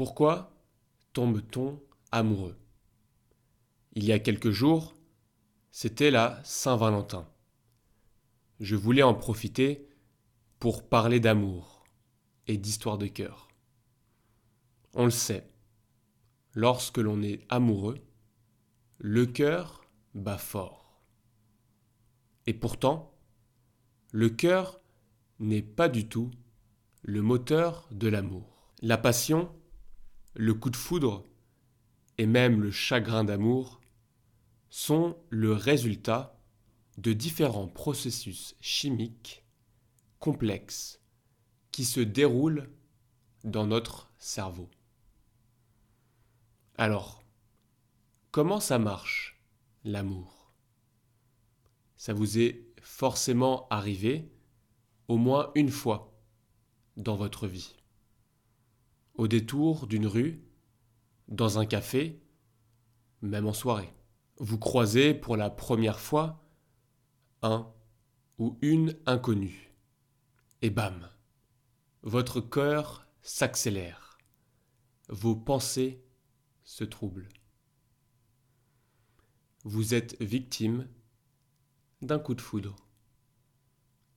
Pourquoi tombe-t-on amoureux? Il y a quelques jours, c'était la Saint-Valentin. Je voulais en profiter pour parler d'amour et d'histoire de cœur. On le sait, lorsque l'on est amoureux, le cœur bat fort. Et pourtant, le cœur n'est pas du tout le moteur de l'amour. La passion, le coup de foudre et même le chagrin d'amour sont le résultat de différents processus chimiques complexes qui se déroulent dans notre cerveau. Alors, comment ça marche, l'amour? Ça vous est forcément arrivé au moins une fois dans votre vie. Au détour d'une rue, dans un café, même en soirée. Vous croisez pour la première fois un ou une inconnue. Et bam, votre cœur s'accélère. Vos pensées se troublent. Vous êtes victime d'un coup de foudre.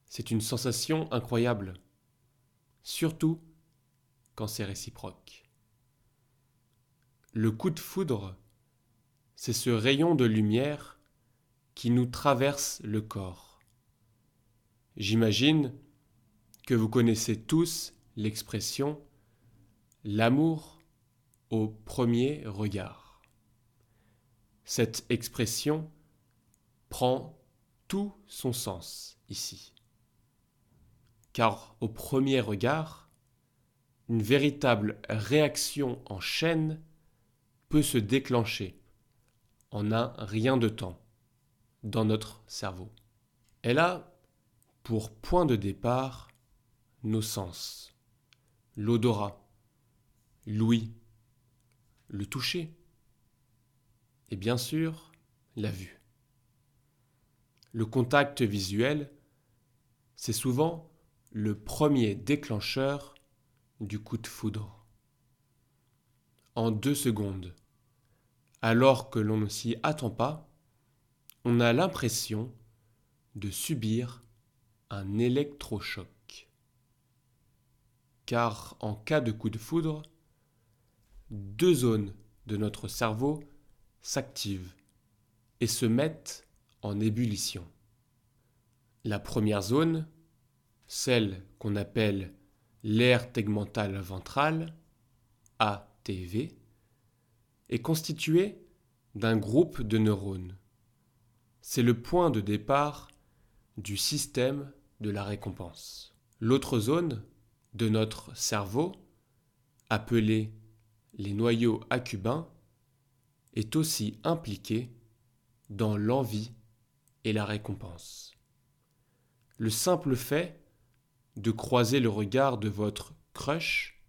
C'est une sensation incroyable, surtout quand c'est réciproque. Le coup de foudre, c'est ce rayon de lumière qui nous traverse le corps. J'imagine que vous connaissez tous l'expression l'amour au premier regard. Cette expression prend tout son sens ici. Car au premier regard, une véritable réaction en chaîne peut se déclencher en un rien de temps dans notre cerveau. Elle a pour point de départ nos sens, l'odorat, l'ouïe, le toucher et bien sûr la vue. Le contact visuel, c'est souvent le premier déclencheur du coup de foudre. En deux secondes, alors que l'on ne s'y attend pas, on a l'impression de subir un électrochoc. Car en cas de coup de foudre, deux zones de notre cerveau s'activent et se mettent en ébullition. La première zone, celle qu'on appelle l'aire tegmentale ventrale, ATV, est constituée d'un groupe de neurones c'est le point de départ du système de la récompense. L'autre zone de notre cerveau, appelée les noyaux accubains, est aussi impliquée dans l'envie et la récompense. Le simple fait de croiser le regard de votre crush,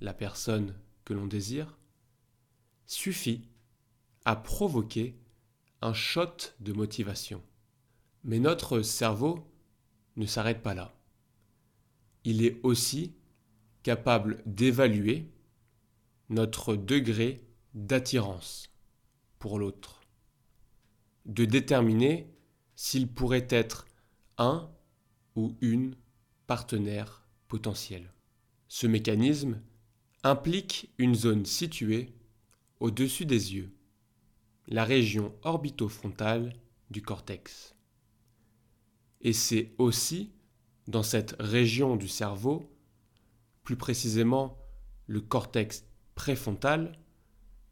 la personne que l'on désire, suffit à provoquer un shot de motivation. Mais notre cerveau ne s'arrête pas là. Il est aussi capable d'évaluer notre degré d'attirance pour l'autre, de déterminer s'il pourrait être un ou une partenaire potentiel. Ce mécanisme implique une zone située au-dessus des yeux la région orbitofrontale du cortex. Et c'est aussi dans cette région du cerveau, plus précisément le cortex préfrontal,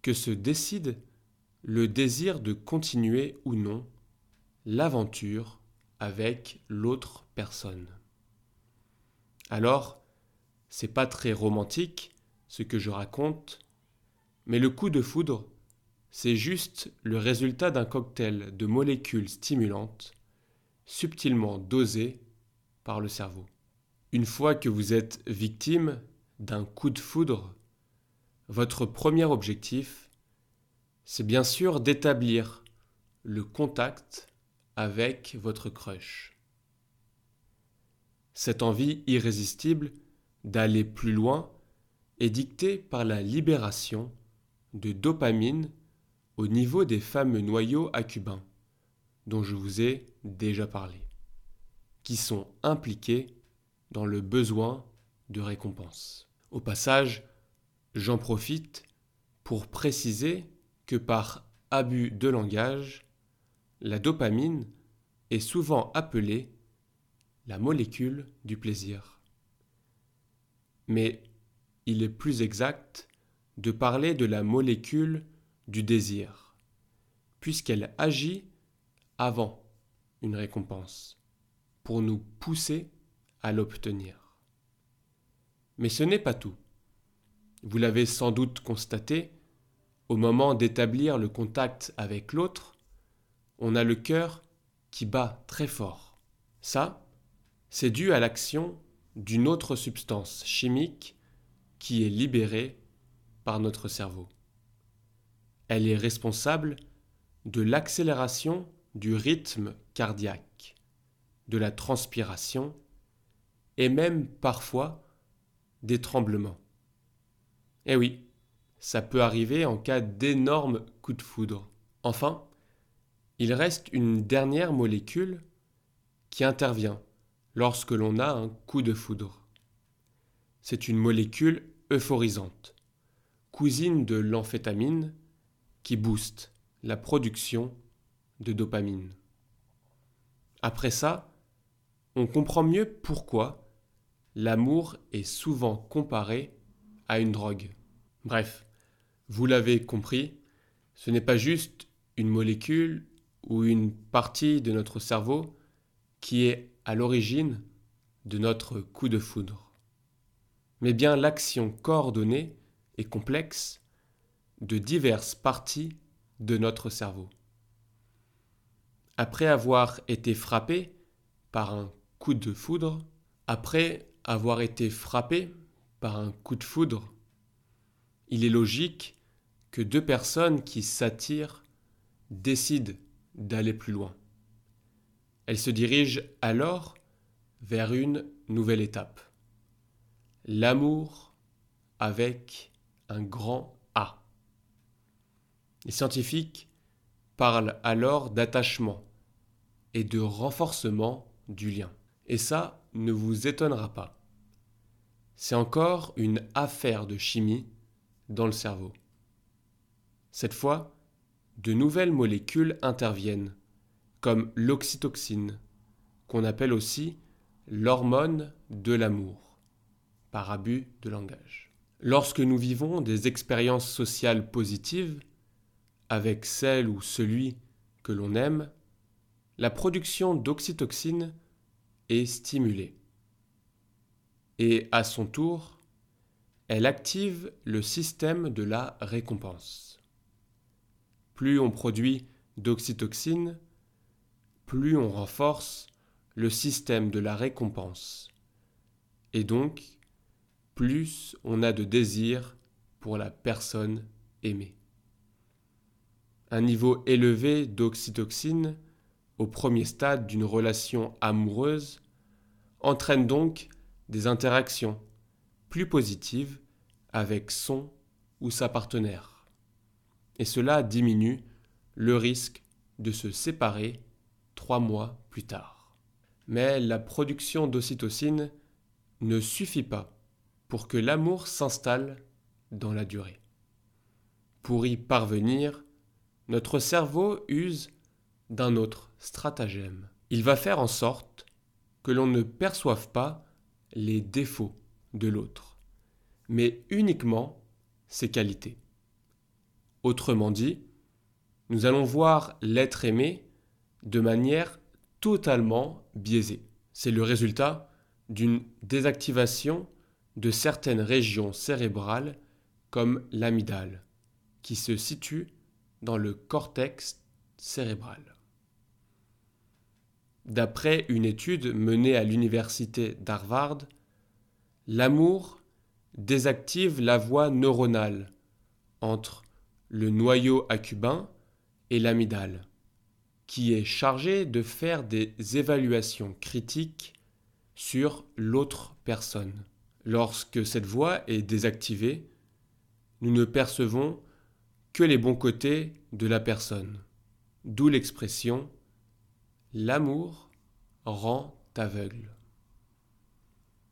que se décide le désir de continuer ou non l'aventure avec l'autre personne. Alors, c'est pas très romantique ce que je raconte, mais le coup de foudre c'est juste le résultat d'un cocktail de molécules stimulantes subtilement dosées par le cerveau. Une fois que vous êtes victime d'un coup de foudre, votre premier objectif, c'est bien sûr d'établir le contact avec votre crush. Cette envie irrésistible d'aller plus loin est dictée par la libération de dopamine au niveau des fameux noyaux accubains, dont je vous ai déjà parlé, qui sont impliqués dans le besoin de récompense. Au passage, j'en profite pour préciser que par abus de langage, la dopamine est souvent appelée la molécule du plaisir. Mais il est plus exact de parler de la molécule du désir, puisqu'elle agit avant une récompense, pour nous pousser à l'obtenir. Mais ce n'est pas tout. Vous l'avez sans doute constaté, au moment d'établir le contact avec l'autre, on a le cœur qui bat très fort. Ça, c'est dû à l'action d'une autre substance chimique qui est libérée par notre cerveau. Elle est responsable de l'accélération du rythme cardiaque, de la transpiration et même parfois des tremblements. Eh oui, ça peut arriver en cas d'énormes coups de foudre. Enfin, il reste une dernière molécule qui intervient lorsque l'on a un coup de foudre. C'est une molécule euphorisante, cousine de l'amphétamine, qui booste la production de dopamine. Après ça, on comprend mieux pourquoi l'amour est souvent comparé à une drogue. Bref, vous l'avez compris, ce n'est pas juste une molécule ou une partie de notre cerveau qui est à l'origine de notre coup de foudre, mais bien l'action coordonnée et complexe de diverses parties de notre cerveau. Après avoir été frappé par un coup de foudre, après avoir été frappé par un coup de foudre, il est logique que deux personnes qui s'attirent décident d'aller plus loin. Elles se dirigent alors vers une nouvelle étape. L'amour avec un grand A. Les scientifiques parlent alors d'attachement et de renforcement du lien. Et ça ne vous étonnera pas. C'est encore une affaire de chimie dans le cerveau. Cette fois, de nouvelles molécules interviennent, comme l'oxytoxine, qu'on appelle aussi l'hormone de l'amour, par abus de langage. Lorsque nous vivons des expériences sociales positives, avec celle ou celui que l'on aime, la production d'oxytoxine est stimulée. Et à son tour, elle active le système de la récompense. Plus on produit d'oxytoxine, plus on renforce le système de la récompense. Et donc, plus on a de désir pour la personne aimée. Un niveau élevé d'oxytoxine au premier stade d'une relation amoureuse entraîne donc des interactions plus positives avec son ou sa partenaire. Et cela diminue le risque de se séparer trois mois plus tard. Mais la production d'ocytocine ne suffit pas pour que l'amour s'installe dans la durée. Pour y parvenir, notre cerveau use d'un autre stratagème. Il va faire en sorte que l'on ne perçoive pas les défauts de l'autre, mais uniquement ses qualités. Autrement dit, nous allons voir l'être aimé de manière totalement biaisée. C'est le résultat d'une désactivation de certaines régions cérébrales comme l'amygdale, qui se situe dans le cortex cérébral. D'après une étude menée à l'université d'Harvard, l'amour désactive la voie neuronale entre le noyau accubain et l'amygdale, qui est chargé de faire des évaluations critiques sur l'autre personne. Lorsque cette voie est désactivée, nous ne percevons que les bons côtés de la personne. D'où l'expression L'amour rend aveugle.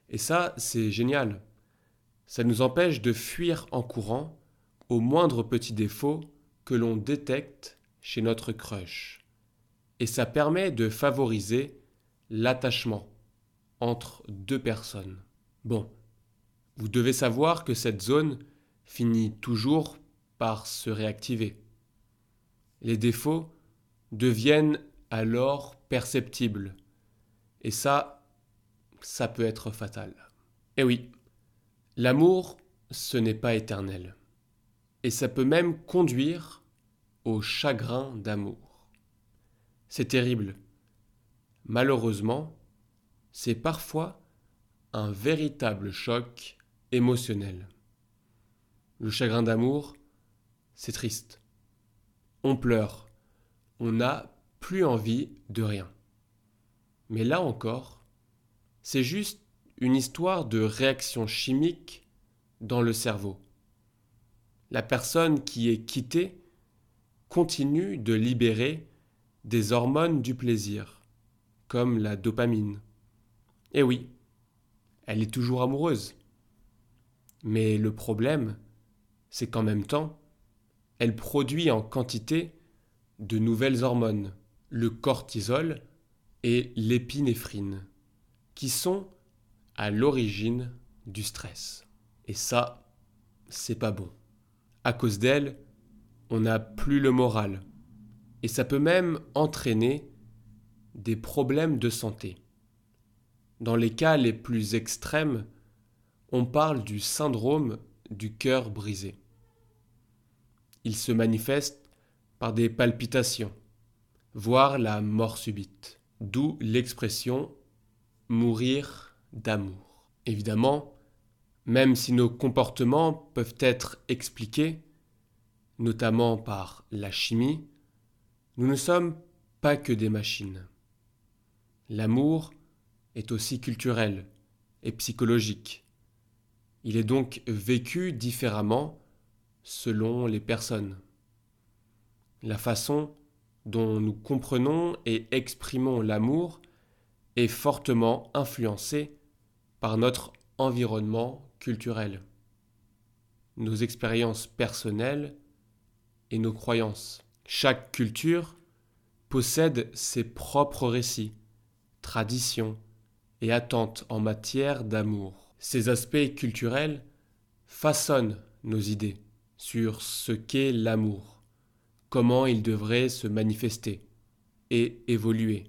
Et ça, c'est génial. Ça nous empêche de fuir en courant au moindre petit défaut que l'on détecte chez notre crush. Et ça permet de favoriser l'attachement entre deux personnes. Bon, vous devez savoir que cette zone finit toujours par se réactiver. Les défauts deviennent alors perceptibles. Et ça, ça peut être fatal. Et oui, l'amour, ce n'est pas éternel. Et ça peut même conduire au chagrin d'amour. C'est terrible. Malheureusement, c'est parfois un véritable choc émotionnel. Le chagrin d'amour, c'est triste. On pleure, on n'a plus envie de rien. Mais là encore, c'est juste une histoire de réaction chimique dans le cerveau. La personne qui est quittée continue de libérer des hormones du plaisir, comme la dopamine. Et oui, elle est toujours amoureuse. Mais le problème, c'est qu'en même temps, elle produit en quantité de nouvelles hormones, le cortisol et l'épinéphrine, qui sont à l'origine du stress. Et ça, c'est pas bon. À cause d'elle, on n'a plus le moral. Et ça peut même entraîner des problèmes de santé. Dans les cas les plus extrêmes, on parle du syndrome du cœur brisé. Il se manifeste par des palpitations, voire la mort subite, d'où l'expression mourir d'amour. Évidemment, même si nos comportements peuvent être expliqués, notamment par la chimie, nous ne sommes pas que des machines. L'amour est aussi culturel et psychologique. Il est donc vécu différemment selon les personnes. La façon dont nous comprenons et exprimons l'amour est fortement influencée par notre environnement culturel, nos expériences personnelles et nos croyances. Chaque culture possède ses propres récits, traditions et attentes en matière d'amour. Ces aspects culturels façonnent nos idées sur ce qu'est l'amour, comment il devrait se manifester et évoluer.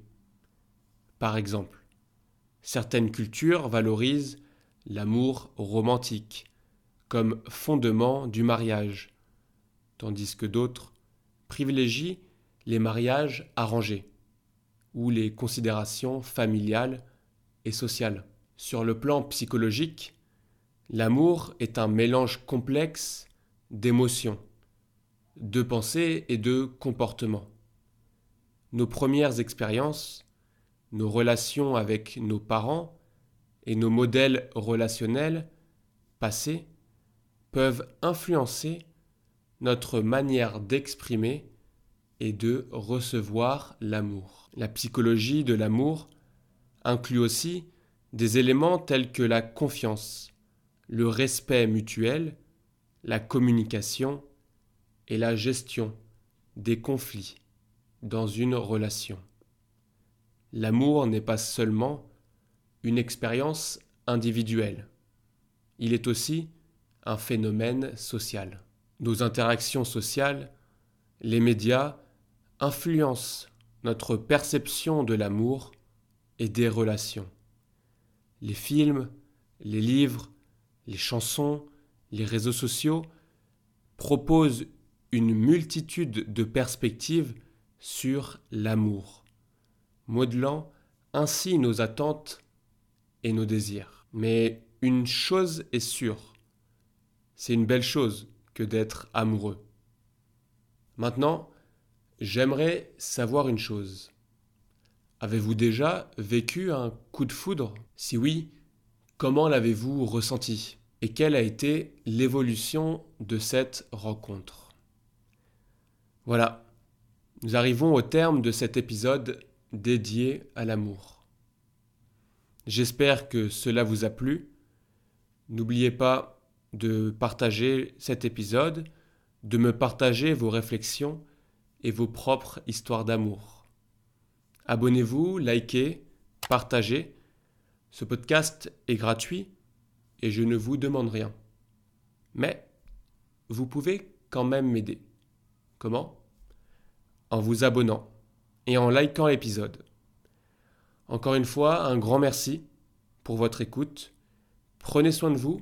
Par exemple, certaines cultures valorisent l'amour romantique comme fondement du mariage, tandis que d'autres privilégient les mariages arrangés ou les considérations familiales et sociales. Sur le plan psychologique, l'amour est un mélange complexe d'émotions, de pensées et de comportements. Nos premières expériences, nos relations avec nos parents et nos modèles relationnels passés peuvent influencer notre manière d'exprimer et de recevoir l'amour. La psychologie de l'amour inclut aussi des éléments tels que la confiance, le respect mutuel la communication et la gestion des conflits dans une relation. L'amour n'est pas seulement une expérience individuelle, il est aussi un phénomène social. Nos interactions sociales, les médias, influencent notre perception de l'amour et des relations. Les films, les livres, les chansons, les réseaux sociaux proposent une multitude de perspectives sur l'amour, modelant ainsi nos attentes et nos désirs. Mais une chose est sûre, c'est une belle chose d'être amoureux. Maintenant, j'aimerais savoir une chose. Avez-vous déjà vécu un coup de foudre? Si oui, comment l'avez-vous ressenti? Et quelle a été l'évolution de cette rencontre? Voilà, nous arrivons au terme de cet épisode dédié à l'amour. J'espère que cela vous a plu. N'oubliez pas de partager cet épisode, de me partager vos réflexions et vos propres histoires d'amour. Abonnez-vous, likez, partagez. Ce podcast est gratuit et je ne vous demande rien. Mais vous pouvez quand même m'aider. Comment? En vous abonnant et en likant l'épisode. Encore une fois, un grand merci pour votre écoute. Prenez soin de vous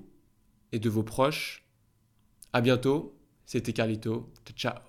et de vos proches. À bientôt, c'était Carlito. Ciao.